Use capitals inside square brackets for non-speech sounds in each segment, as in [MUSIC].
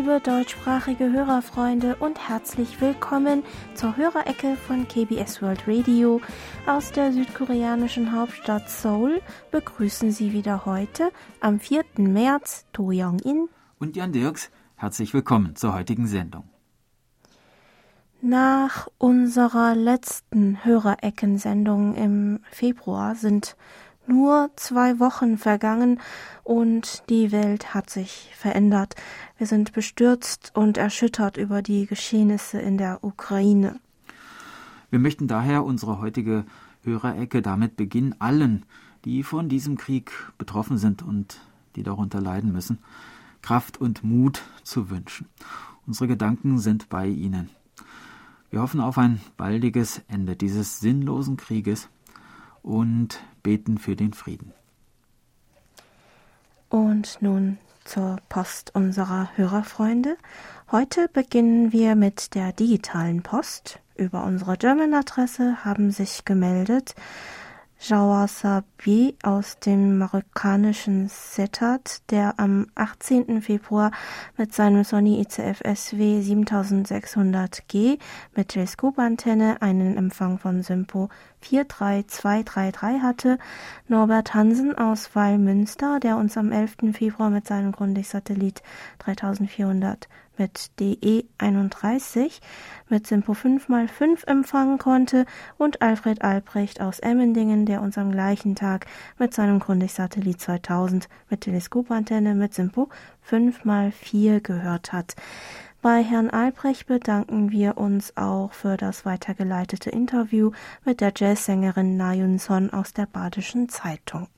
Liebe deutschsprachige Hörerfreunde und herzlich willkommen zur Hörerecke von KBS World Radio. Aus der südkoreanischen Hauptstadt Seoul begrüßen Sie wieder heute am 4. März Do Young-in und Jan Dirks. Herzlich willkommen zur heutigen Sendung. Nach unserer letzten Hörereckensendung im Februar sind nur zwei Wochen vergangen und die Welt hat sich verändert. Wir sind bestürzt und erschüttert über die Geschehnisse in der Ukraine. Wir möchten daher unsere heutige Hörerecke damit beginnen, allen, die von diesem Krieg betroffen sind und die darunter leiden müssen, Kraft und Mut zu wünschen. Unsere Gedanken sind bei Ihnen. Wir hoffen auf ein baldiges Ende dieses sinnlosen Krieges und beten für den Frieden. Und nun zur Post unserer Hörerfreunde. Heute beginnen wir mit der digitalen Post. Über unsere German-Adresse haben sich gemeldet Jawasabi aus dem marokkanischen Setat, der am 18. Februar mit seinem Sony ICF SW 7600G mit Teleskopantenne einen Empfang von Sympo 43233 hatte, Norbert Hansen aus Weilmünster, der uns am 11. Februar mit seinem Grundig-Satellit 3400 mit DE31 mit Simpo 5x5 empfangen konnte und Alfred Albrecht aus Emmendingen, der uns am gleichen Tag mit seinem Grundig-Satellit 2000 mit Teleskopantenne mit Simpo 5x4 gehört hat. Bei Herrn Albrecht bedanken wir uns auch für das weitergeleitete Interview mit der Jazzsängerin Nayun Son aus der Badischen Zeitung.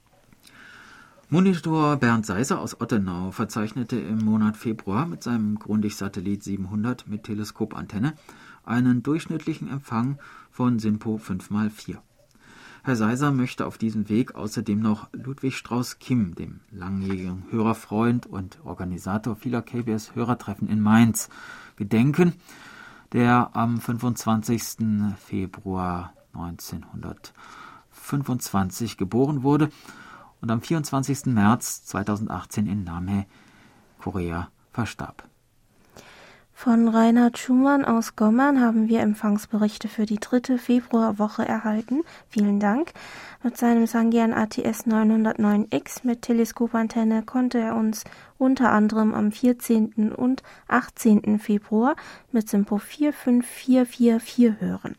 Monitor Bernd Seiser aus Ottenau verzeichnete im Monat Februar mit seinem Grundig-Satellit 700 mit Teleskopantenne einen durchschnittlichen Empfang von SINPO 5x4. Herr Seiser möchte auf diesem Weg außerdem noch Ludwig Strauß-Kim, dem langjährigen Hörerfreund und Organisator vieler KBS-Hörertreffen in Mainz, gedenken, der am 25. Februar 1925 geboren wurde und am 24. März 2018 in Namhae, Korea, verstarb. Von Reinhard Schumann aus Gommern haben wir Empfangsberichte für die dritte Februarwoche erhalten. Vielen Dank. Mit seinem Sangian ATS 909X mit Teleskopantenne konnte er uns unter anderem am 14. und 18. Februar mit Simpo 45444 hören.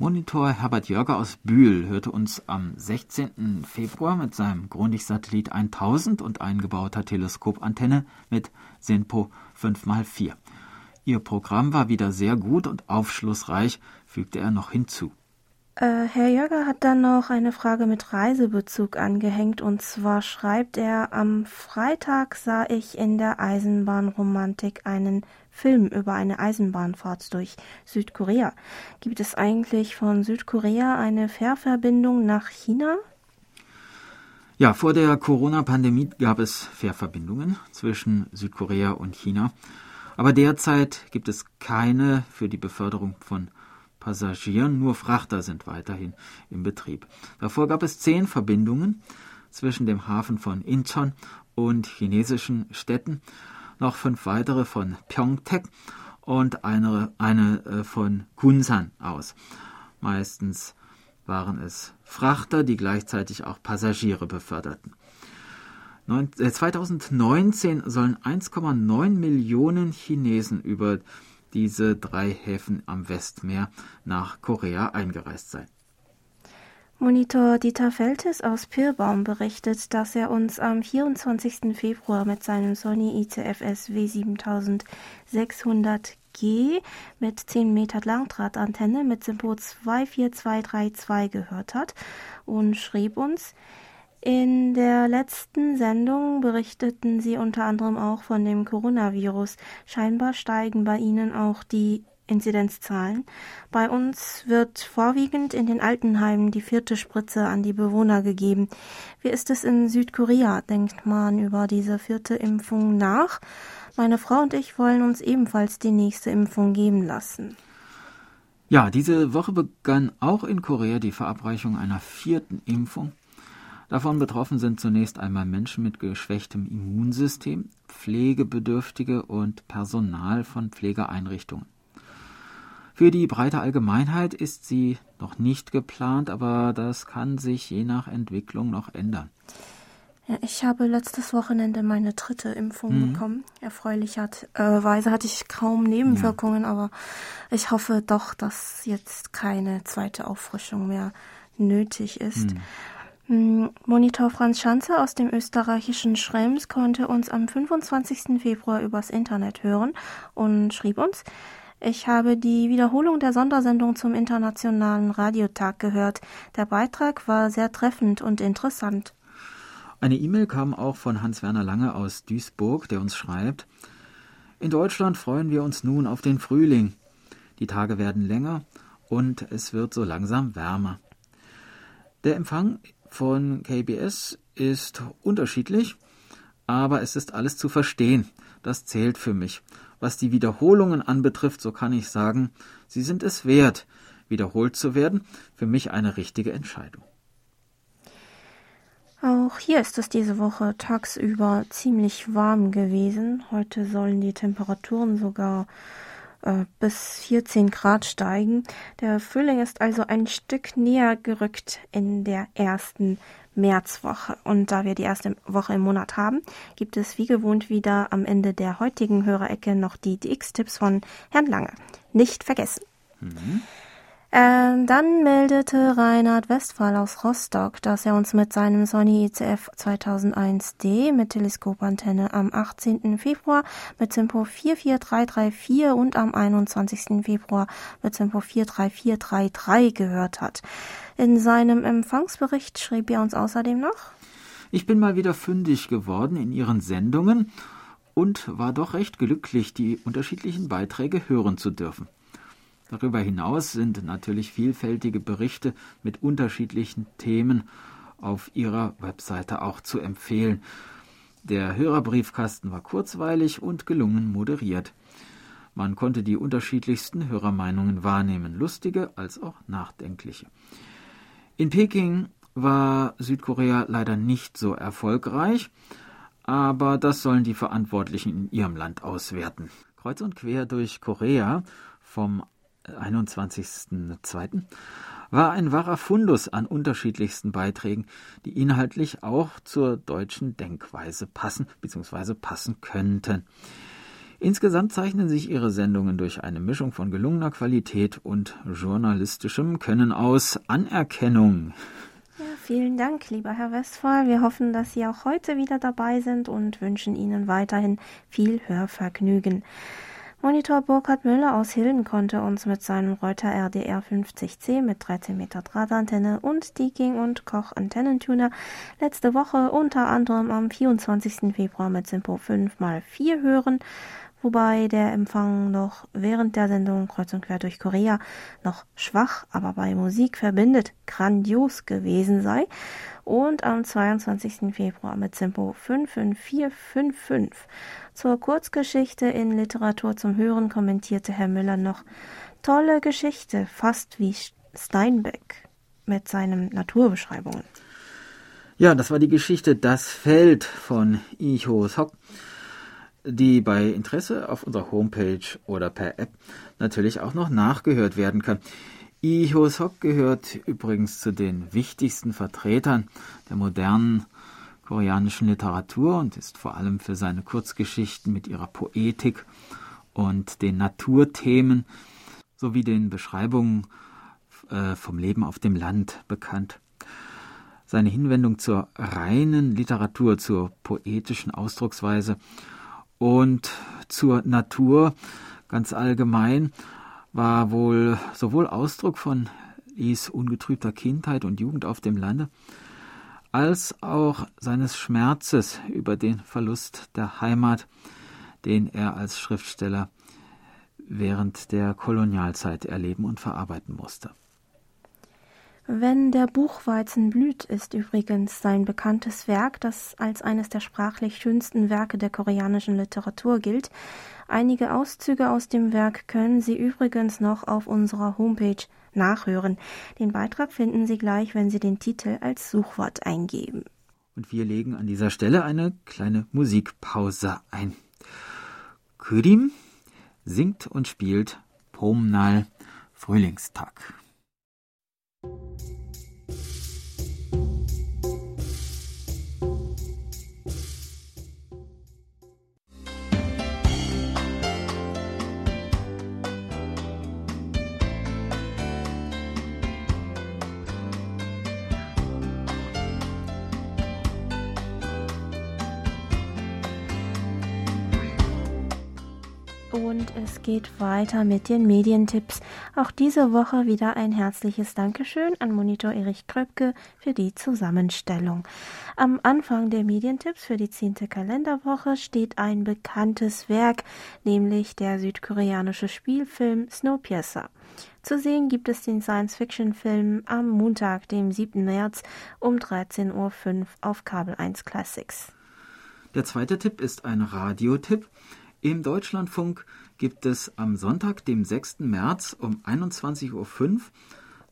Monitor Herbert Jörger aus Bühl hörte uns am 16. Februar mit seinem Grundig-Satellit 1000 und eingebauter Teleskopantenne mit SINPO 5x4. Ihr Programm war wieder sehr gut und aufschlussreich, fügte er noch hinzu. Äh, Herr Jörger hat dann noch eine Frage mit Reisebezug angehängt und zwar schreibt er, am Freitag sah ich in der Eisenbahnromantik einen Film über eine Eisenbahnfahrt durch Südkorea. Gibt es eigentlich von Südkorea eine Fährverbindung nach China? Ja, vor der Corona-Pandemie gab es Fährverbindungen zwischen Südkorea und China. Aber derzeit gibt es keine für die Beförderung von Passagieren, nur Frachter sind weiterhin im Betrieb. Davor gab es zehn Verbindungen zwischen dem Hafen von Incheon und chinesischen Städten noch fünf weitere von Pyeongtaek und eine, eine äh, von Kunsan aus. Meistens waren es Frachter, die gleichzeitig auch Passagiere beförderten. 2019 äh, sollen 1,9 Millionen Chinesen über diese drei Häfen am Westmeer nach Korea eingereist sein. Monitor Dieter Feltes aus Pirbaum berichtet, dass er uns am 24. Februar mit seinem Sony ICFS W7600G mit 10 Meter Langdrahtantenne mit Simpo 24232 gehört hat und schrieb uns, in der letzten Sendung berichteten Sie unter anderem auch von dem Coronavirus. Scheinbar steigen bei Ihnen auch die Inzidenzzahlen. Bei uns wird vorwiegend in den Altenheimen die vierte Spritze an die Bewohner gegeben. Wie ist es in Südkorea? Denkt man über diese vierte Impfung nach? Meine Frau und ich wollen uns ebenfalls die nächste Impfung geben lassen. Ja, diese Woche begann auch in Korea die Verabreichung einer vierten Impfung. Davon betroffen sind zunächst einmal Menschen mit geschwächtem Immunsystem, Pflegebedürftige und Personal von Pflegeeinrichtungen. Für die breite Allgemeinheit ist sie noch nicht geplant, aber das kann sich je nach Entwicklung noch ändern. Ich habe letztes Wochenende meine dritte Impfung mhm. bekommen. Erfreulicherweise hatte ich kaum Nebenwirkungen, ja. aber ich hoffe doch, dass jetzt keine zweite Auffrischung mehr nötig ist. Mhm. Hm, Monitor Franz Schanze aus dem österreichischen Schrems konnte uns am 25. Februar übers Internet hören und schrieb uns, ich habe die Wiederholung der Sondersendung zum Internationalen Radiotag gehört. Der Beitrag war sehr treffend und interessant. Eine E-Mail kam auch von Hans-Werner Lange aus Duisburg, der uns schreibt, in Deutschland freuen wir uns nun auf den Frühling. Die Tage werden länger und es wird so langsam wärmer. Der Empfang von KBS ist unterschiedlich, aber es ist alles zu verstehen. Das zählt für mich. Was die Wiederholungen anbetrifft, so kann ich sagen, sie sind es wert, wiederholt zu werden. Für mich eine richtige Entscheidung. Auch hier ist es diese Woche tagsüber ziemlich warm gewesen. Heute sollen die Temperaturen sogar bis 14 Grad steigen. Der Frühling ist also ein Stück näher gerückt in der ersten Märzwoche. Und da wir die erste Woche im Monat haben, gibt es wie gewohnt wieder am Ende der heutigen Hörerecke noch die DX-Tipps von Herrn Lange. Nicht vergessen. Mhm. Ähm, dann meldete Reinhard Westphal aus Rostock, dass er uns mit seinem Sony ICF 2001D mit Teleskopantenne am 18. Februar mit Tempo 44334 und am 21. Februar mit Tempo 43433 gehört hat. In seinem Empfangsbericht schrieb er uns außerdem noch, ich bin mal wieder fündig geworden in Ihren Sendungen und war doch recht glücklich, die unterschiedlichen Beiträge hören zu dürfen. Darüber hinaus sind natürlich vielfältige Berichte mit unterschiedlichen Themen auf ihrer Webseite auch zu empfehlen. Der Hörerbriefkasten war kurzweilig und gelungen moderiert. Man konnte die unterschiedlichsten Hörermeinungen wahrnehmen, lustige als auch nachdenkliche. In Peking war Südkorea leider nicht so erfolgreich, aber das sollen die Verantwortlichen in ihrem Land auswerten. Kreuz und quer durch Korea vom 21.02. war ein wahrer Fundus an unterschiedlichsten Beiträgen, die inhaltlich auch zur deutschen Denkweise passen bzw. passen könnten. Insgesamt zeichnen sich ihre Sendungen durch eine Mischung von gelungener Qualität und journalistischem Können aus. Anerkennung. Ja, vielen Dank, lieber Herr Westphal. Wir hoffen, dass Sie auch heute wieder dabei sind und wünschen Ihnen weiterhin viel Hörvergnügen. Monitor Burkhard Müller aus Hilden konnte uns mit seinem Reuter RDR 50C mit 13 Meter Drahtantenne und Deaking und Koch Antennentuner letzte Woche unter anderem am 24. Februar mit Simpo 5x4 hören, wobei der Empfang noch während der Sendung Kreuz und Quer durch Korea noch schwach, aber bei Musik verbindet grandios gewesen sei und am 22. Februar mit Simpo 55455 zur Kurzgeschichte in Literatur zum Hören kommentierte Herr Müller noch tolle Geschichte, fast wie Steinbeck mit seinen Naturbeschreibungen. Ja, das war die Geschichte Das Feld von Icho Sok, die bei Interesse auf unserer Homepage oder per App natürlich auch noch nachgehört werden kann. Iho Sok gehört übrigens zu den wichtigsten Vertretern der modernen koreanischen Literatur und ist vor allem für seine Kurzgeschichten mit ihrer Poetik und den Naturthemen sowie den Beschreibungen äh, vom Leben auf dem Land bekannt. Seine Hinwendung zur reinen Literatur, zur poetischen Ausdrucksweise und zur Natur ganz allgemein war wohl sowohl Ausdruck von Lis ungetrübter Kindheit und Jugend auf dem Lande, als auch seines Schmerzes über den Verlust der Heimat, den er als Schriftsteller während der Kolonialzeit erleben und verarbeiten musste. Wenn der Buchweizen blüht, ist übrigens sein bekanntes Werk, das als eines der sprachlich schönsten Werke der koreanischen Literatur gilt. Einige Auszüge aus dem Werk können Sie übrigens noch auf unserer Homepage nachhören. Den Beitrag finden Sie gleich, wenn Sie den Titel als Suchwort eingeben. Und wir legen an dieser Stelle eine kleine Musikpause ein. Kyrim singt und spielt Pomnal Frühlingstag. Geht weiter mit den Medientipps. Auch diese Woche wieder ein herzliches Dankeschön an Monitor Erich Kröpke für die Zusammenstellung. Am Anfang der Medientipps für die zehnte Kalenderwoche steht ein bekanntes Werk, nämlich der südkoreanische Spielfilm Snowpiercer. Zu sehen gibt es den Science-Fiction-Film am Montag, dem 7. März um 13.05 Uhr auf Kabel 1 Classics. Der zweite Tipp ist ein Radiotipp. Im Deutschlandfunk gibt es am Sonntag, dem 6. März um 21.05 Uhr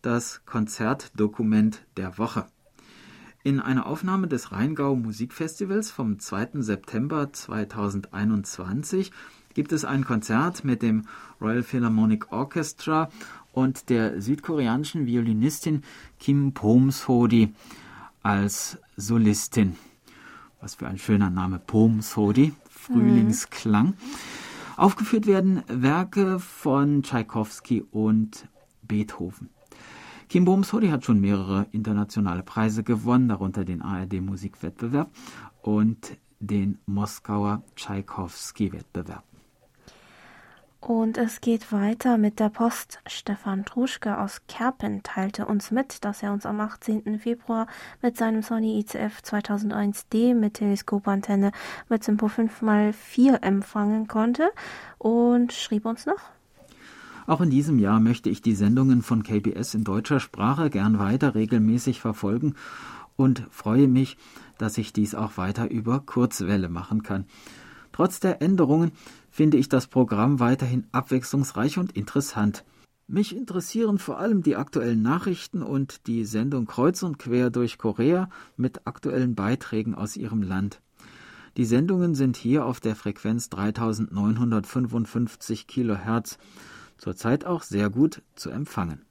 das Konzertdokument der Woche. In einer Aufnahme des Rheingau Musikfestivals vom 2. September 2021 gibt es ein Konzert mit dem Royal Philharmonic Orchestra und der südkoreanischen Violinistin Kim Pomsodi als Solistin. Was für ein schöner Name, Pomsodi. Frühlingsklang. Mhm. Aufgeführt werden Werke von Tschaikowski und Beethoven. Kim Bomsody hat schon mehrere internationale Preise gewonnen, darunter den ARD Musikwettbewerb und den Moskauer Tschaikowski-Wettbewerb. Und es geht weiter mit der Post. Stefan Truschke aus Kerpen teilte uns mit, dass er uns am 18. Februar mit seinem Sony ICF 2001D mit Teleskopantenne mit Simpo 5x4 empfangen konnte und schrieb uns noch. Auch in diesem Jahr möchte ich die Sendungen von KBS in deutscher Sprache gern weiter regelmäßig verfolgen und freue mich, dass ich dies auch weiter über Kurzwelle machen kann. Trotz der Änderungen finde ich das Programm weiterhin abwechslungsreich und interessant. Mich interessieren vor allem die aktuellen Nachrichten und die Sendung Kreuz und Quer durch Korea mit aktuellen Beiträgen aus ihrem Land. Die Sendungen sind hier auf der Frequenz 3955 Kilohertz zurzeit auch sehr gut zu empfangen.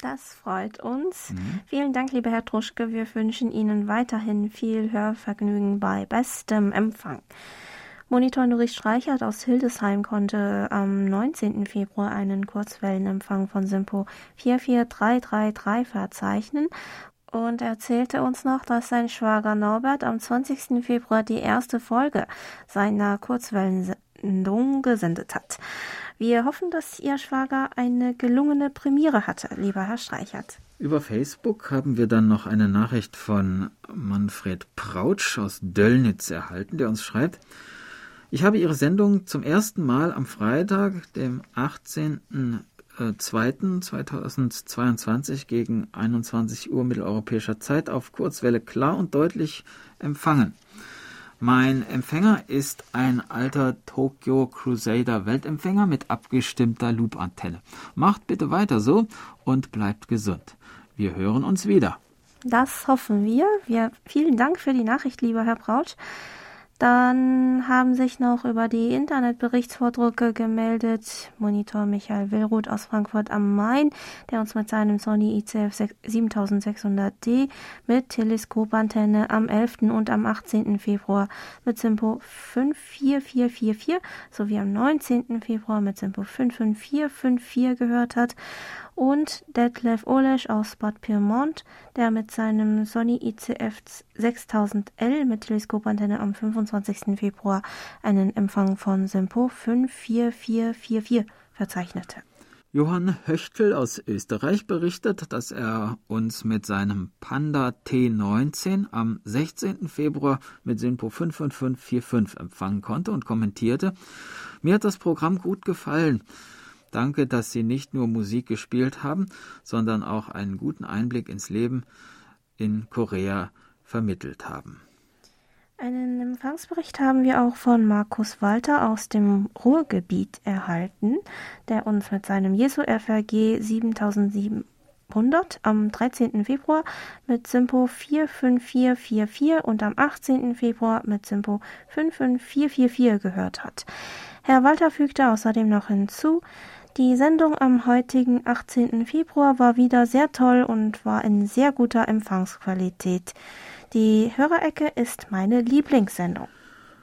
Das freut uns. Mhm. Vielen Dank, lieber Herr Truschke. Wir wünschen Ihnen weiterhin viel Hörvergnügen bei bestem Empfang. Monitor Nurich Streichert aus Hildesheim konnte am 19. Februar einen Kurzwellenempfang von Simpo 44333 verzeichnen und erzählte uns noch, dass sein Schwager Norbert am 20. Februar die erste Folge seiner Kurzwellensendung gesendet hat. Wir hoffen, dass Ihr Schwager eine gelungene Premiere hatte, lieber Herr Streichert. Über Facebook haben wir dann noch eine Nachricht von Manfred Prautsch aus Döllnitz erhalten, der uns schreibt, ich habe Ihre Sendung zum ersten Mal am Freitag, dem 18.02.2022 gegen 21 Uhr mitteleuropäischer Zeit auf Kurzwelle klar und deutlich empfangen. Mein Empfänger ist ein alter Tokyo Crusader Weltempfänger mit abgestimmter Loop-Antenne. Macht bitte weiter so und bleibt gesund. Wir hören uns wieder. Das hoffen wir. wir vielen Dank für die Nachricht, lieber Herr Brautsch. Dann haben sich noch über die Internetberichtsvordrucke gemeldet Monitor Michael Willruth aus Frankfurt am Main, der uns mit seinem Sony ICF 7600D mit Teleskopantenne am 11. und am 18. Februar mit Simpo 54444 sowie am 19. Februar mit Simpo 55454 gehört hat und Detlef Olesch aus Bad Pyrmont, der mit seinem Sony ICF 6000L mit Teleskopantenne am 25. Februar einen Empfang von Simpo 54444 verzeichnete. Johann Höchtel aus Österreich berichtet, dass er uns mit seinem Panda T19 am 16. Februar mit Simpo 55545 empfangen konnte und kommentierte, mir hat das Programm gut gefallen. Danke, dass Sie nicht nur Musik gespielt haben, sondern auch einen guten Einblick ins Leben in Korea vermittelt haben. Einen Empfangsbericht haben wir auch von Markus Walter aus dem Ruhrgebiet erhalten, der uns mit seinem Jesu FRG 7007 100 am 13. Februar mit Simpo 45444 und am 18. Februar mit Simpo 55444 gehört hat. Herr Walter fügte außerdem noch hinzu, die Sendung am heutigen 18. Februar war wieder sehr toll und war in sehr guter Empfangsqualität. Die Hörerecke ist meine Lieblingssendung.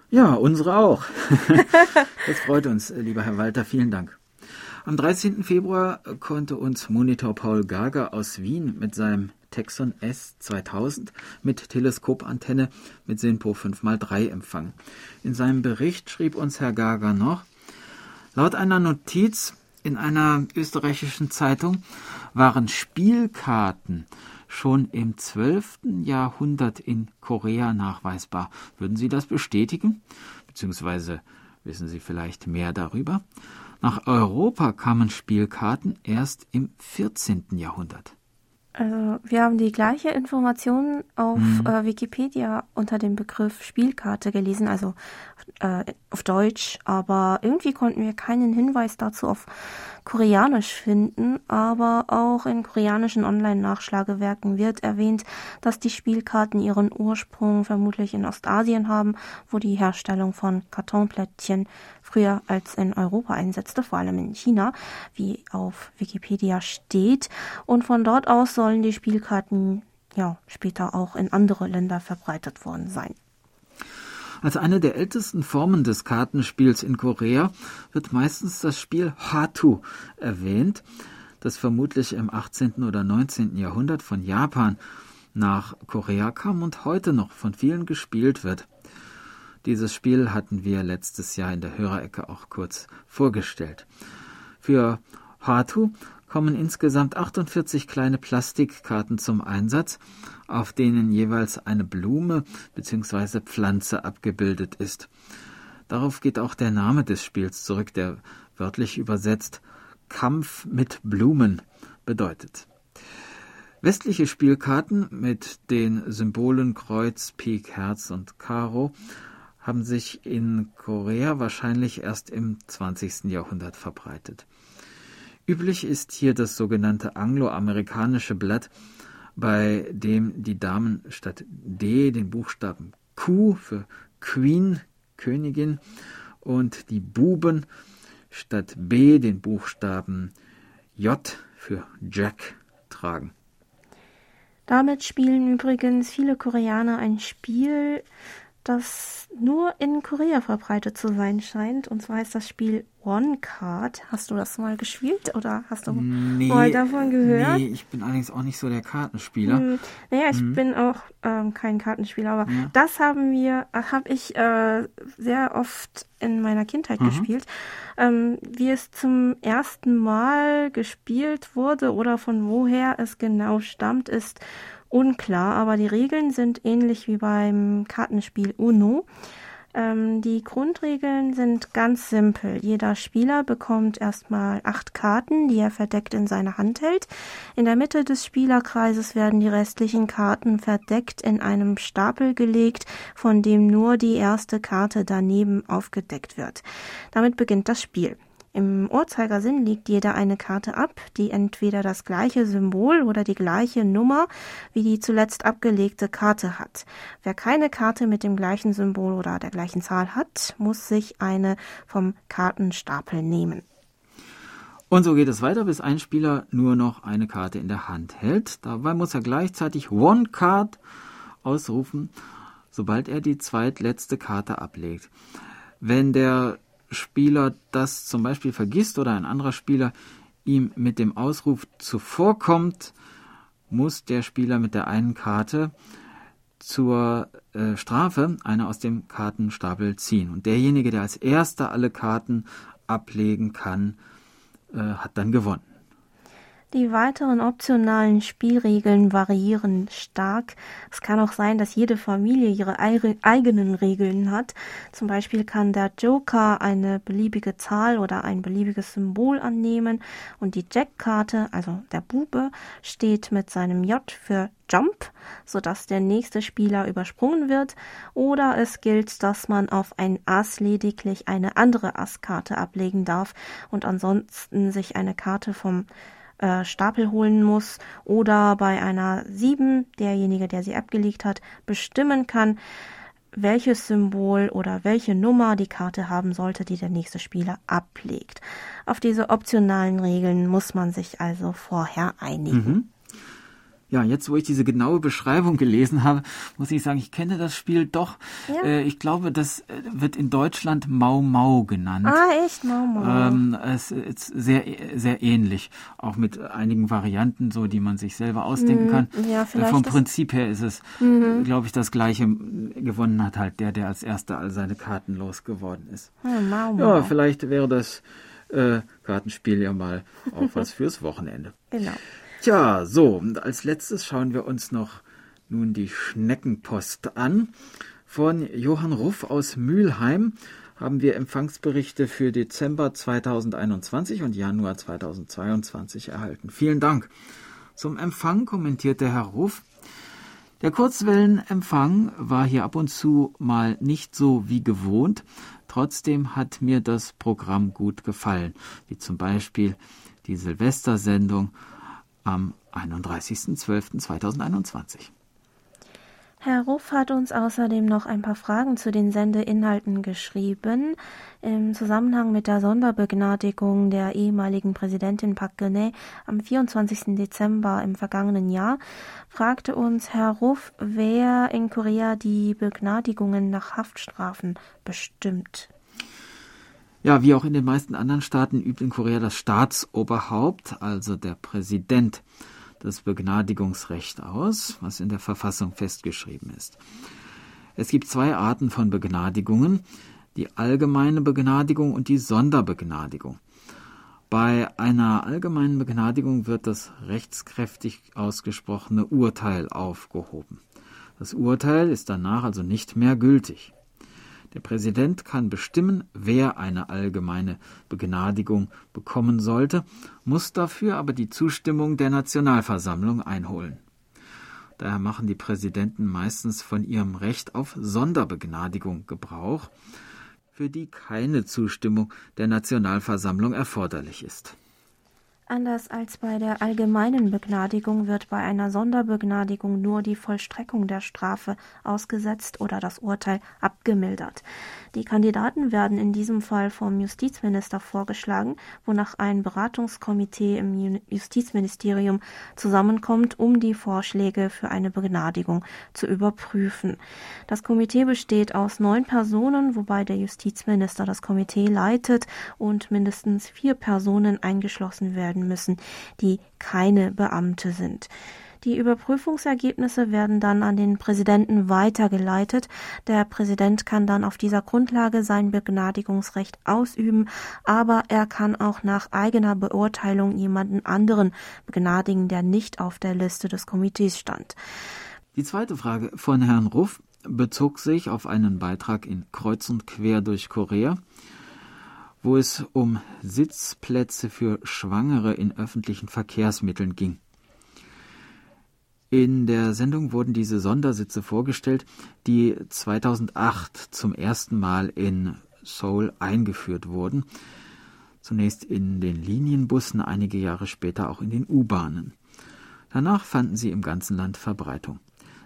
Ja, unsere auch. [LAUGHS] das freut uns, lieber Herr Walter. Vielen Dank. Am 13. Februar konnte uns Monitor Paul Gager aus Wien mit seinem Texon S 2000 mit Teleskopantenne mit SINPO 5x3 empfangen. In seinem Bericht schrieb uns Herr Gager noch, laut einer Notiz in einer österreichischen Zeitung waren Spielkarten schon im 12. Jahrhundert in Korea nachweisbar. Würden Sie das bestätigen? Beziehungsweise wissen Sie vielleicht mehr darüber? Nach Europa kamen Spielkarten erst im 14. Jahrhundert. Also wir haben die gleiche Information auf mhm. äh, Wikipedia unter dem Begriff Spielkarte gelesen, also äh, auf Deutsch, aber irgendwie konnten wir keinen Hinweis dazu auf Koreanisch finden, aber auch in koreanischen Online-Nachschlagewerken wird erwähnt, dass die Spielkarten ihren Ursprung vermutlich in Ostasien haben, wo die Herstellung von Kartonplättchen früher als in Europa einsetzte, vor allem in China, wie auf Wikipedia steht. Und von dort aus sollen die Spielkarten ja später auch in andere Länder verbreitet worden sein. Als eine der ältesten Formen des Kartenspiels in Korea wird meistens das Spiel Hatu erwähnt, das vermutlich im 18. oder 19. Jahrhundert von Japan nach Korea kam und heute noch von vielen gespielt wird. Dieses Spiel hatten wir letztes Jahr in der Hörerecke auch kurz vorgestellt. Für Hatu kommen insgesamt 48 kleine Plastikkarten zum Einsatz, auf denen jeweils eine Blume bzw. Pflanze abgebildet ist. Darauf geht auch der Name des Spiels zurück, der wörtlich übersetzt Kampf mit Blumen bedeutet. Westliche Spielkarten mit den Symbolen Kreuz, Pik, Herz und Karo haben sich in Korea wahrscheinlich erst im 20. Jahrhundert verbreitet. Üblich ist hier das sogenannte angloamerikanische Blatt, bei dem die Damen statt D den Buchstaben Q für Queen, Königin, und die Buben statt B den Buchstaben J für Jack tragen. Damit spielen übrigens viele Koreaner ein Spiel, das nur in Korea verbreitet zu sein scheint. Und zwar heißt das Spiel One Card. Hast du das mal gespielt oder hast du nee, mal davon gehört? Nee, ich bin allerdings auch nicht so der Kartenspieler. Hm, naja, ich hm. bin auch ähm, kein Kartenspieler, aber ja. das haben wir, habe ich äh, sehr oft in meiner Kindheit mhm. gespielt. Ähm, wie es zum ersten Mal gespielt wurde oder von woher es genau stammt, ist unklar, aber die Regeln sind ähnlich wie beim Kartenspiel Uno. Ähm, die Grundregeln sind ganz simpel. Jeder Spieler bekommt erstmal acht Karten, die er verdeckt in seiner Hand hält. In der Mitte des Spielerkreises werden die restlichen Karten verdeckt in einem Stapel gelegt, von dem nur die erste Karte daneben aufgedeckt wird. Damit beginnt das Spiel. Im Uhrzeigersinn legt jeder eine Karte ab, die entweder das gleiche Symbol oder die gleiche Nummer wie die zuletzt abgelegte Karte hat. Wer keine Karte mit dem gleichen Symbol oder der gleichen Zahl hat, muss sich eine vom Kartenstapel nehmen. Und so geht es weiter, bis ein Spieler nur noch eine Karte in der Hand hält. Dabei muss er gleichzeitig One Card ausrufen, sobald er die zweitletzte Karte ablegt. Wenn der Spieler das zum Beispiel vergisst oder ein anderer Spieler ihm mit dem Ausruf zuvorkommt, muss der Spieler mit der einen Karte zur äh, Strafe eine aus dem Kartenstapel ziehen. Und derjenige, der als erster alle Karten ablegen kann, äh, hat dann gewonnen. Die weiteren optionalen Spielregeln variieren stark. Es kann auch sein, dass jede Familie ihre eigenen Regeln hat. Zum Beispiel kann der Joker eine beliebige Zahl oder ein beliebiges Symbol annehmen und die Jack-Karte, also der Bube, steht mit seinem J für Jump, sodass der nächste Spieler übersprungen wird, oder es gilt, dass man auf ein Ass lediglich eine andere Asskarte ablegen darf und ansonsten sich eine Karte vom äh, Stapel holen muss oder bei einer 7 derjenige, der sie abgelegt hat, bestimmen kann, welches Symbol oder welche Nummer die Karte haben sollte, die der nächste Spieler ablegt. Auf diese optionalen Regeln muss man sich also vorher einigen. Mhm. Ja, jetzt wo ich diese genaue Beschreibung gelesen habe, muss ich sagen, ich kenne das Spiel doch. Ja. Äh, ich glaube, das äh, wird in Deutschland Mau Mau genannt. Ah, echt Mau Mau. Ähm, es ist sehr, sehr ähnlich, auch mit einigen Varianten, so die man sich selber ausdenken mhm. kann. Ja, äh, vielleicht Vom Prinzip her ist es, mhm. glaube ich, das Gleiche. Gewonnen hat halt der, der als erster all seine Karten losgeworden ist. Ja, Mau Mau. Ja, vielleicht wäre das äh, Kartenspiel ja mal auch was fürs Wochenende. Genau. Tja, so, und als letztes schauen wir uns noch nun die Schneckenpost an. Von Johann Ruff aus Mülheim haben wir Empfangsberichte für Dezember 2021 und Januar 2022 erhalten. Vielen Dank. Zum Empfang kommentierte Herr Ruff, der Kurzwellenempfang war hier ab und zu mal nicht so wie gewohnt. Trotzdem hat mir das Programm gut gefallen, wie zum Beispiel die Silvestersendung am 31.12.2021. Herr Ruff hat uns außerdem noch ein paar Fragen zu den Sendeinhalten geschrieben. Im Zusammenhang mit der Sonderbegnadigung der ehemaligen Präsidentin Park Geun-hye am 24. Dezember im vergangenen Jahr fragte uns Herr Ruff, wer in Korea die Begnadigungen nach Haftstrafen bestimmt. Ja, wie auch in den meisten anderen Staaten übt in Korea das Staatsoberhaupt, also der Präsident, das Begnadigungsrecht aus, was in der Verfassung festgeschrieben ist. Es gibt zwei Arten von Begnadigungen, die allgemeine Begnadigung und die Sonderbegnadigung. Bei einer allgemeinen Begnadigung wird das rechtskräftig ausgesprochene Urteil aufgehoben. Das Urteil ist danach also nicht mehr gültig. Der Präsident kann bestimmen, wer eine allgemeine Begnadigung bekommen sollte, muss dafür aber die Zustimmung der Nationalversammlung einholen. Daher machen die Präsidenten meistens von ihrem Recht auf Sonderbegnadigung Gebrauch, für die keine Zustimmung der Nationalversammlung erforderlich ist. Anders als bei der allgemeinen Begnadigung wird bei einer Sonderbegnadigung nur die Vollstreckung der Strafe ausgesetzt oder das Urteil abgemildert. Die Kandidaten werden in diesem Fall vom Justizminister vorgeschlagen, wonach ein Beratungskomitee im Justizministerium zusammenkommt, um die Vorschläge für eine Begnadigung zu überprüfen. Das Komitee besteht aus neun Personen, wobei der Justizminister das Komitee leitet und mindestens vier Personen eingeschlossen werden werden müssen, die keine Beamte sind. Die Überprüfungsergebnisse werden dann an den Präsidenten weitergeleitet. Der Präsident kann dann auf dieser Grundlage sein Begnadigungsrecht ausüben, aber er kann auch nach eigener Beurteilung jemanden anderen begnadigen, der nicht auf der Liste des Komitees stand. Die zweite Frage von Herrn Ruff bezog sich auf einen Beitrag in Kreuz und Quer durch Korea wo es um Sitzplätze für Schwangere in öffentlichen Verkehrsmitteln ging. In der Sendung wurden diese Sondersitze vorgestellt, die 2008 zum ersten Mal in Seoul eingeführt wurden, zunächst in den Linienbussen, einige Jahre später auch in den U-Bahnen. Danach fanden sie im ganzen Land Verbreitung.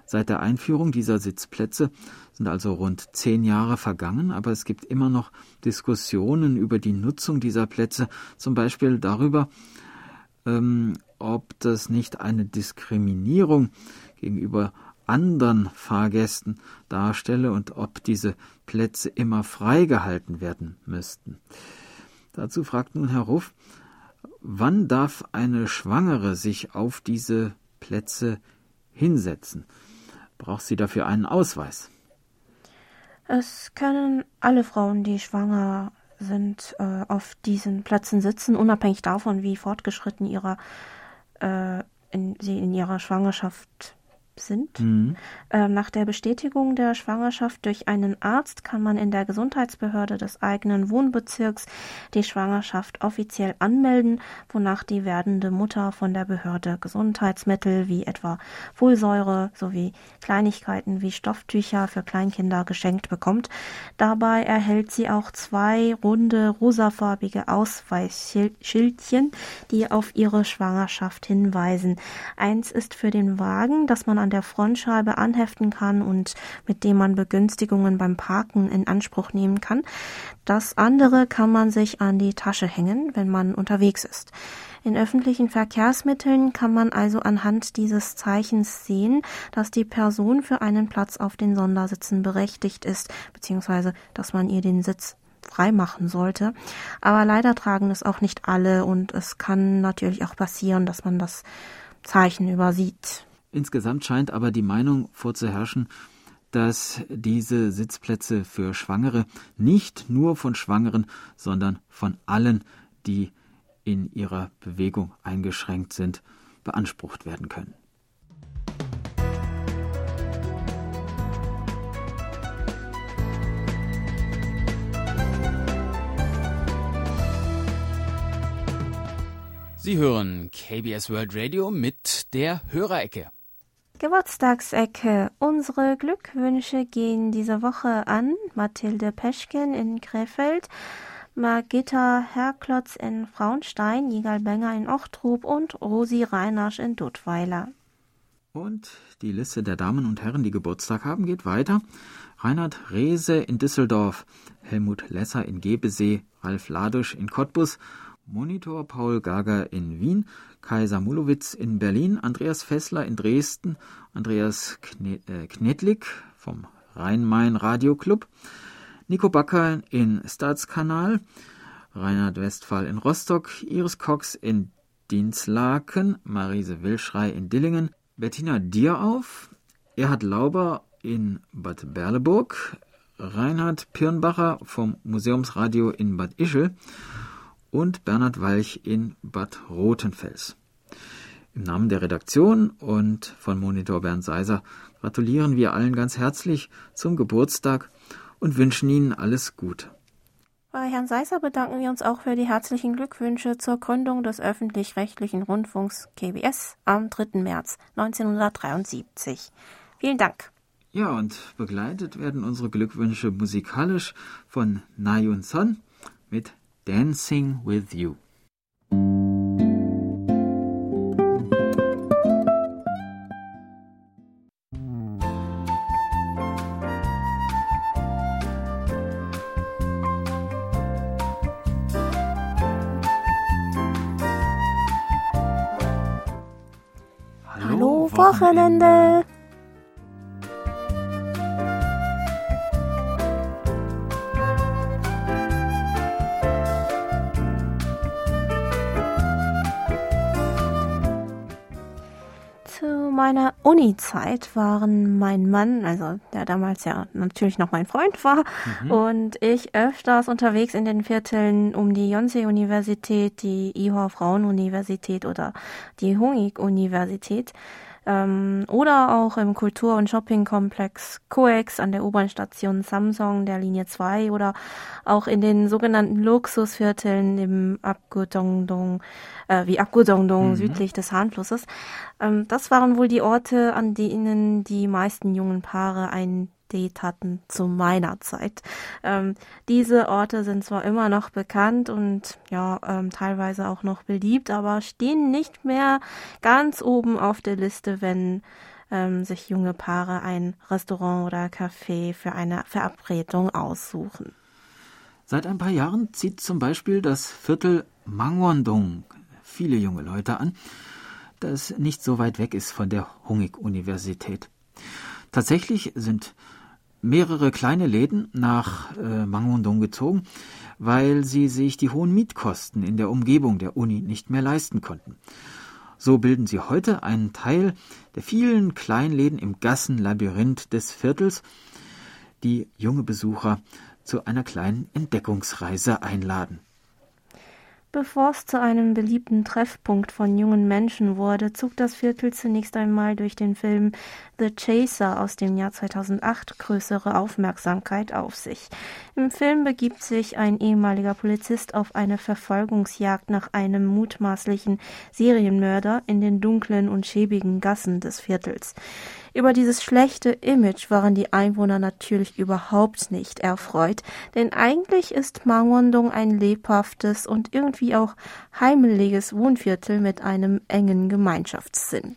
Seit der Einführung dieser Sitzplätze sind also rund zehn Jahre vergangen, aber es gibt immer noch Diskussionen über die Nutzung dieser Plätze, zum Beispiel darüber, ähm, ob das nicht eine Diskriminierung gegenüber anderen Fahrgästen darstelle und ob diese Plätze immer freigehalten werden müssten. Dazu fragt nun Herr Ruff, wann darf eine Schwangere sich auf diese Plätze hinsetzen? Braucht sie dafür einen Ausweis? Es können alle Frauen, die schwanger sind, äh, auf diesen Plätzen sitzen, unabhängig davon, wie fortgeschritten ihrer, äh, in, sie in ihrer Schwangerschaft sind. Mhm. Ähm, nach der Bestätigung der Schwangerschaft durch einen Arzt kann man in der Gesundheitsbehörde des eigenen Wohnbezirks die Schwangerschaft offiziell anmelden, wonach die werdende Mutter von der Behörde Gesundheitsmittel wie etwa Folsäure sowie Kleinigkeiten wie Stofftücher für Kleinkinder geschenkt bekommt. Dabei erhält sie auch zwei runde rosafarbige Ausweisschildchen, die auf ihre Schwangerschaft hinweisen. Eins ist für den Wagen, das man an der Frontscheibe anheften kann und mit dem man Begünstigungen beim Parken in Anspruch nehmen kann. Das andere kann man sich an die Tasche hängen, wenn man unterwegs ist. In öffentlichen Verkehrsmitteln kann man also anhand dieses Zeichens sehen, dass die Person für einen Platz auf den Sondersitzen berechtigt ist, beziehungsweise dass man ihr den Sitz freimachen sollte. Aber leider tragen es auch nicht alle und es kann natürlich auch passieren, dass man das Zeichen übersieht. Insgesamt scheint aber die Meinung vorzuherrschen, dass diese Sitzplätze für Schwangere nicht nur von Schwangeren, sondern von allen, die in ihrer Bewegung eingeschränkt sind, beansprucht werden können. Sie hören KBS World Radio mit der Hörerecke. Geburtstagsecke. Unsere Glückwünsche gehen diese Woche an Mathilde Peschken in Krefeld, Margitta Herklotz in Frauenstein, Jigal Benger in Ochtrup und Rosi Reinasch in Duttweiler. Und die Liste der Damen und Herren, die Geburtstag haben, geht weiter. Reinhard Rehse in Düsseldorf, Helmut Lesser in Gebesee, Ralf Ladusch in Cottbus, Monitor Paul Gager in Wien, Kaiser Mulowitz in Berlin, Andreas Fessler in Dresden, Andreas äh, Knetlik vom Rhein-Main Radio Club, Nico Backer in Staatskanal, Reinhard Westphal in Rostock, Iris Cox in Dinslaken, Marise Wilschrei in Dillingen, Bettina Dierauf, Erhard Lauber in Bad Berleburg, Reinhard Pirnbacher vom Museumsradio in Bad Ischl und Bernhard Walch in Bad Rothenfels. Im Namen der Redaktion und von Monitor Bernd Seiser gratulieren wir allen ganz herzlich zum Geburtstag und wünschen Ihnen alles Gute. Bei Herrn Seiser bedanken wir uns auch für die herzlichen Glückwünsche zur Gründung des öffentlich-rechtlichen Rundfunks KBS am 3. März 1973. Vielen Dank. Ja, und begleitet werden unsere Glückwünsche musikalisch von Nayun Son mit Dancing with You. Hallo Wochenende! Meiner Uni-Zeit waren mein Mann, also der damals ja natürlich noch mein Freund war, mhm. und ich öfters unterwegs in den Vierteln um die Yonsei-Universität, die Ihor Frauen-Universität oder die Hongik-Universität ähm, oder auch im Kultur- und Shoppingkomplex Coex an der U-Bahn-Station Samsung der Linie 2 oder auch in den sogenannten Luxusvierteln im Abgudongdong, äh, wie Abgudongdong mhm. südlich des Hahnflusses. Ähm, das waren wohl die Orte, an denen die meisten jungen Paare ein Date hatten zu meiner Zeit. Ähm, diese Orte sind zwar immer noch bekannt und ja, ähm, teilweise auch noch beliebt, aber stehen nicht mehr ganz oben auf der Liste, wenn ähm, sich junge Paare ein Restaurant oder Café für eine Verabredung aussuchen. Seit ein paar Jahren zieht zum Beispiel das Viertel Mangwondong viele junge Leute an, das nicht so weit weg ist von der Hongik-Universität. Tatsächlich sind mehrere kleine Läden nach äh, Mangwondong gezogen, weil sie sich die hohen Mietkosten in der Umgebung der Uni nicht mehr leisten konnten. So bilden sie heute einen Teil der vielen Kleinläden im Gassenlabyrinth des Viertels, die junge Besucher zu einer kleinen Entdeckungsreise einladen. Bevor es zu einem beliebten Treffpunkt von jungen Menschen wurde, zog das Viertel zunächst einmal durch den Film The Chaser aus dem Jahr 2008 größere Aufmerksamkeit auf sich. Im Film begibt sich ein ehemaliger Polizist auf eine Verfolgungsjagd nach einem mutmaßlichen Serienmörder in den dunklen und schäbigen Gassen des Viertels. Über dieses schlechte Image waren die Einwohner natürlich überhaupt nicht erfreut, denn eigentlich ist Mangwondong ein lebhaftes und irgendwie auch heimeliges Wohnviertel mit einem engen Gemeinschaftssinn.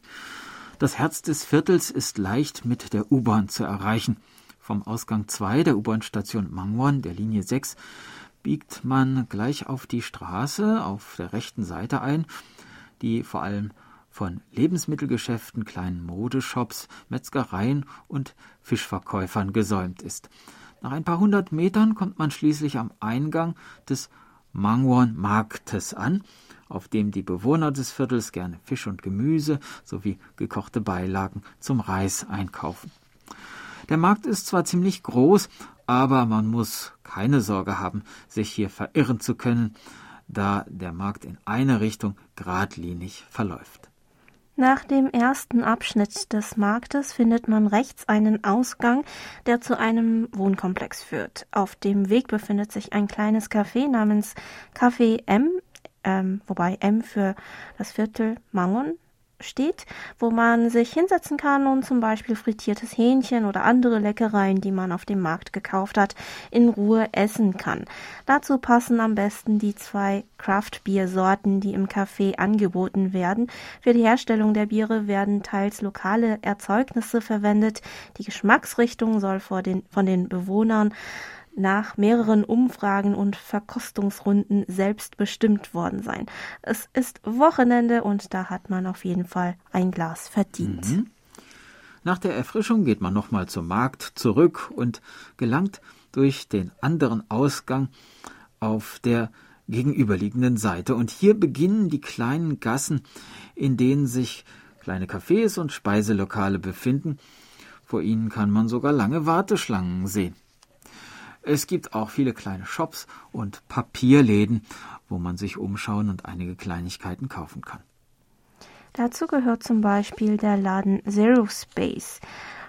Das Herz des Viertels ist leicht mit der U-Bahn zu erreichen. Vom Ausgang 2 der U-Bahn-Station Mangwon, der Linie 6, biegt man gleich auf die Straße auf der rechten Seite ein, die vor allem von Lebensmittelgeschäften, kleinen Modeshops, Metzgereien und Fischverkäufern gesäumt ist. Nach ein paar hundert Metern kommt man schließlich am Eingang des Mangwon Marktes an, auf dem die Bewohner des Viertels gerne Fisch und Gemüse sowie gekochte Beilagen zum Reis einkaufen. Der Markt ist zwar ziemlich groß, aber man muss keine Sorge haben, sich hier verirren zu können, da der Markt in eine Richtung geradlinig verläuft. Nach dem ersten Abschnitt des Marktes findet man rechts einen Ausgang, der zu einem Wohnkomplex führt. Auf dem Weg befindet sich ein kleines Café namens Café M, ähm, wobei M für das Viertel Mangon steht, wo man sich hinsetzen kann und zum Beispiel frittiertes Hähnchen oder andere Leckereien, die man auf dem Markt gekauft hat, in Ruhe essen kann. Dazu passen am besten die zwei Craft-Bier-Sorten, die im Café angeboten werden. Für die Herstellung der Biere werden teils lokale Erzeugnisse verwendet. Die Geschmacksrichtung soll von den Bewohnern nach mehreren Umfragen und Verkostungsrunden selbst bestimmt worden sein. Es ist Wochenende und da hat man auf jeden Fall ein Glas verdient. Mhm. Nach der Erfrischung geht man nochmal zum Markt zurück und gelangt durch den anderen Ausgang auf der gegenüberliegenden Seite. Und hier beginnen die kleinen Gassen, in denen sich kleine Cafés und Speiselokale befinden. Vor ihnen kann man sogar lange Warteschlangen sehen. Es gibt auch viele kleine Shops und Papierläden, wo man sich umschauen und einige Kleinigkeiten kaufen kann. Dazu gehört zum Beispiel der Laden Zero Space.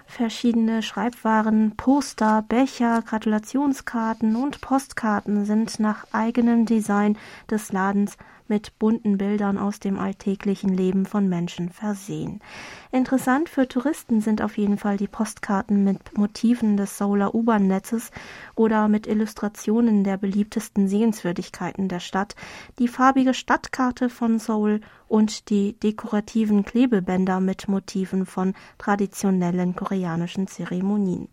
Verschiedene Schreibwaren, Poster, Becher, Gratulationskarten und Postkarten sind nach eigenem Design des Ladens mit bunten Bildern aus dem alltäglichen Leben von Menschen versehen. Interessant für Touristen sind auf jeden Fall die Postkarten mit Motiven des Seouler U-Bahn-Netzes oder mit Illustrationen der beliebtesten Sehenswürdigkeiten der Stadt, die farbige Stadtkarte von Seoul und die dekorativen Klebebänder mit Motiven von traditionellen koreanischen Zeremonien.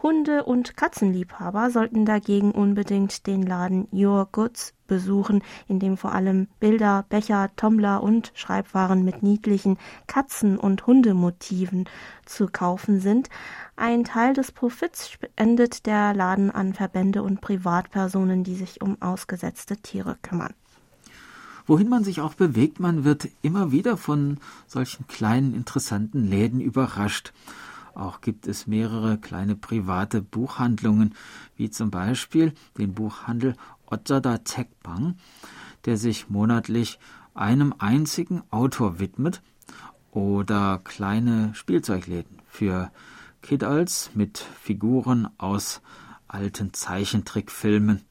Hunde- und Katzenliebhaber sollten dagegen unbedingt den Laden Your Goods besuchen, in dem vor allem Bilder, Becher, Tumbler und Schreibwaren mit niedlichen Katzen- und Hundemotiven zu kaufen sind. Ein Teil des Profits spendet der Laden an Verbände und Privatpersonen, die sich um ausgesetzte Tiere kümmern. Wohin man sich auch bewegt, man wird immer wieder von solchen kleinen interessanten Läden überrascht. Auch gibt es mehrere kleine private Buchhandlungen, wie zum Beispiel den Buchhandel Otzada Tekbang, der sich monatlich einem einzigen Autor widmet, oder kleine Spielzeugläden für Kidals mit Figuren aus alten Zeichentrickfilmen.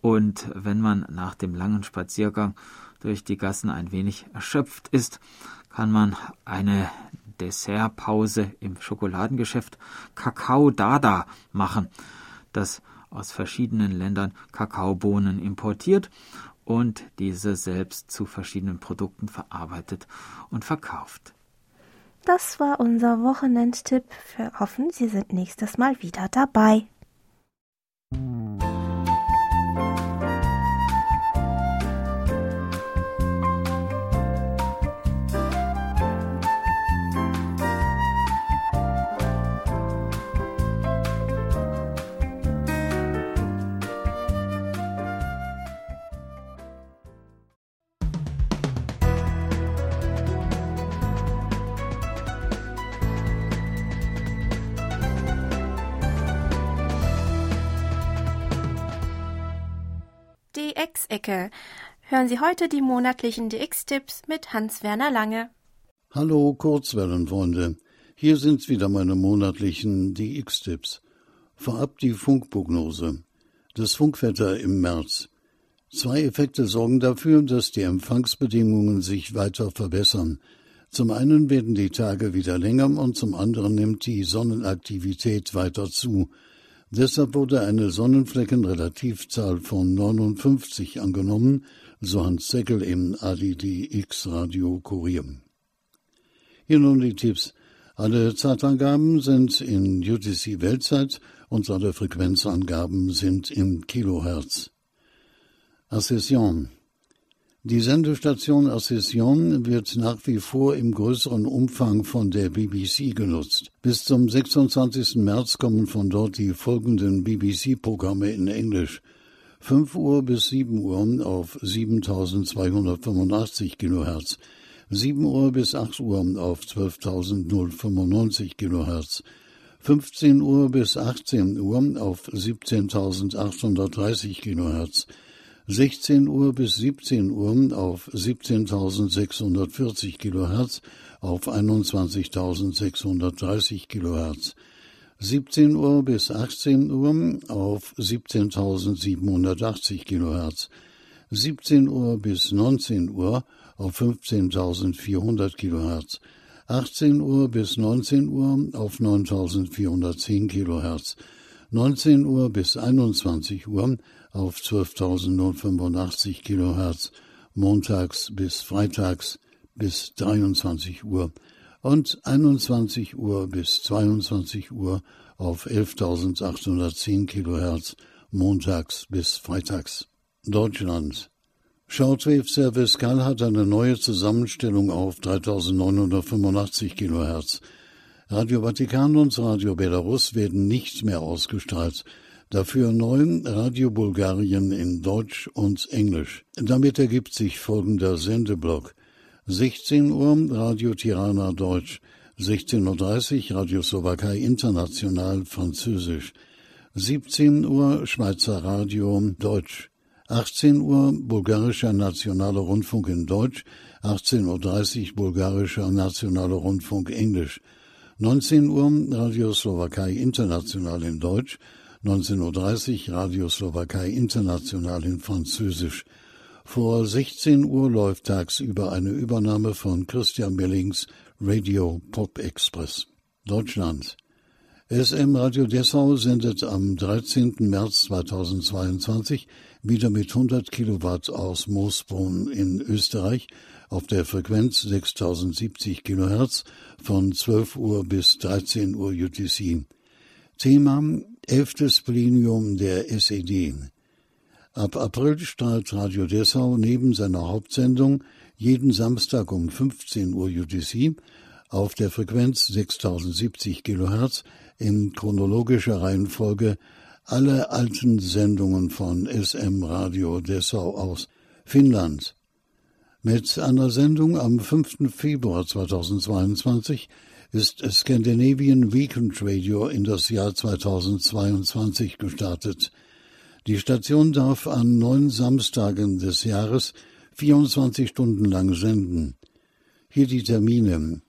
Und wenn man nach dem langen Spaziergang durch die Gassen ein wenig erschöpft ist, kann man eine Dessertpause im Schokoladengeschäft Kakao Dada machen, das aus verschiedenen Ländern Kakaobohnen importiert und diese selbst zu verschiedenen Produkten verarbeitet und verkauft. Das war unser Wochenendtipp. Wir hoffen, Sie sind nächstes Mal wieder dabei. DX-Ecke. Hören Sie heute die monatlichen DX-Tipps mit Hans-Werner Lange. Hallo Kurzwellenfreunde, hier sind wieder meine monatlichen DX-Tipps. Vorab die Funkprognose. Das Funkwetter im März. Zwei Effekte sorgen dafür, dass die Empfangsbedingungen sich weiter verbessern. Zum einen werden die Tage wieder länger und zum anderen nimmt die Sonnenaktivität weiter zu. Deshalb wurde eine Sonnenfleckenrelativzahl von 59 angenommen, so Hans Zeckel im ADD-X Radio Kurier. Hier nun die Tipps. Alle Zeitangaben sind in UTC Weltzeit und alle Frequenzangaben sind im Kilohertz. Accession die Sendestation Accession wird nach wie vor im größeren Umfang von der BBC genutzt. Bis zum 26. März kommen von dort die folgenden BBC-Programme in Englisch. 5 Uhr bis 7 Uhr auf 7285 kHz, 7 Uhr bis 8 Uhr auf 12095 kHz, 15 Uhr bis 18 Uhr auf 17830 kHz, 16 Uhr bis 17 Uhr auf 17.640 kHz auf 21.630 kHz. 17 Uhr bis 18 Uhr auf 17.780 kHz. 17 Uhr bis 19 Uhr auf 15.400 kHz. 18 Uhr bis 19 Uhr auf 9.410 kHz. 19 Uhr bis 21 Uhr auf 12.085 kHz, montags bis freitags bis 23 Uhr und 21 Uhr bis 22 Uhr auf 11.810 kHz, montags bis freitags. Deutschland. Shortwave Service Cal hat eine neue Zusammenstellung auf 3985 kHz. Radio Vatikan und Radio Belarus werden nicht mehr ausgestrahlt. Dafür neun Radio Bulgarien in Deutsch und Englisch. Damit ergibt sich folgender Sendeblock. 16 Uhr Radio Tirana Deutsch, 16.30 Uhr Radio Slowakei International Französisch, 17 Uhr Schweizer Radio Deutsch, 18 Uhr Bulgarischer Nationaler Rundfunk in Deutsch, 18.30 Uhr Bulgarischer Nationaler Rundfunk Englisch, 19 Uhr Radio Slowakei International in Deutsch, 19.30 Uhr Radio Slowakei International in Französisch. Vor 16 Uhr läuft tagsüber eine Übernahme von Christian Millings Radio Pop Express. Deutschland. SM Radio Dessau sendet am 13. März 2022 wieder mit 100 Kilowatt aus Moosbrunn in Österreich auf der Frequenz 6070 Kilohertz von 12 Uhr bis 13 Uhr UTC. Thema Elftes Plenum der SED. Ab April strahlt Radio Dessau neben seiner Hauptsendung jeden Samstag um 15 Uhr UTC auf der Frequenz 6070 kHz in chronologischer Reihenfolge alle alten Sendungen von SM Radio Dessau aus. Finnland. Mit einer Sendung am 5. Februar 2022 ist Scandinavian Weekend Radio in das Jahr 2022 gestartet. Die Station darf an neun Samstagen des Jahres 24 Stunden lang senden. Hier die Termine.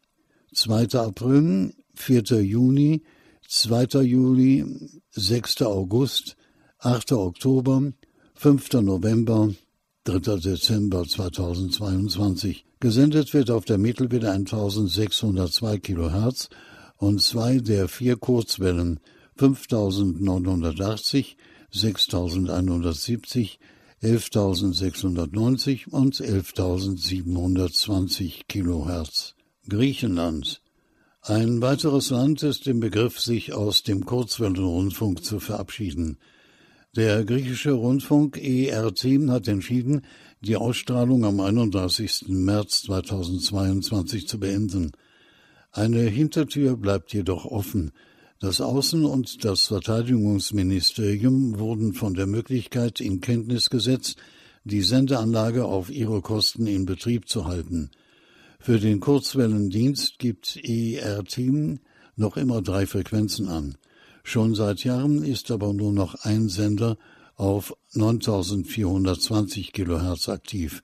2. April, 4. Juni, 2. Juli, 6. August, 8. Oktober, 5. November, 3. Dezember 2022. Gesendet wird auf der Mittelwelle 1602 kHz und zwei der vier Kurzwellen 5980, 6170, 11690 und 11720 kHz. Griechenland. Ein weiteres Land ist im Begriff, sich aus dem Kurzwellenrundfunk zu verabschieden. Der griechische Rundfunk ERT hat entschieden, die Ausstrahlung am 31. März 2022 zu beenden. Eine Hintertür bleibt jedoch offen. Das Außen- und das Verteidigungsministerium wurden von der Möglichkeit in Kenntnis gesetzt, die Sendeanlage auf ihre Kosten in Betrieb zu halten. Für den Kurzwellendienst gibt ERT noch immer drei Frequenzen an. Schon seit Jahren ist aber nur noch ein Sender auf 9420 Kilohertz aktiv.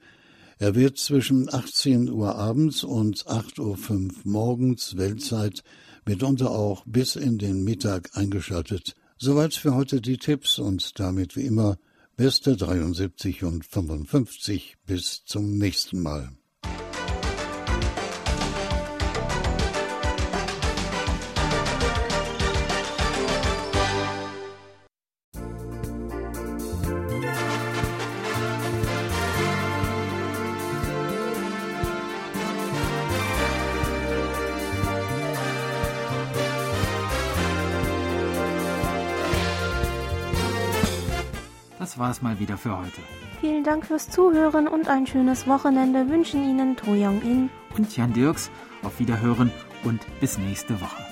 Er wird zwischen 18 Uhr abends und 8.05 Uhr morgens Weltzeit mitunter auch bis in den Mittag eingeschaltet. Soweit für heute die Tipps und damit wie immer beste 73 und 55 bis zum nächsten Mal. Mal wieder für heute. Vielen Dank fürs Zuhören und ein schönes Wochenende wünschen Ihnen To Young In Und Jan Dirks, auf Wiederhören und bis nächste Woche.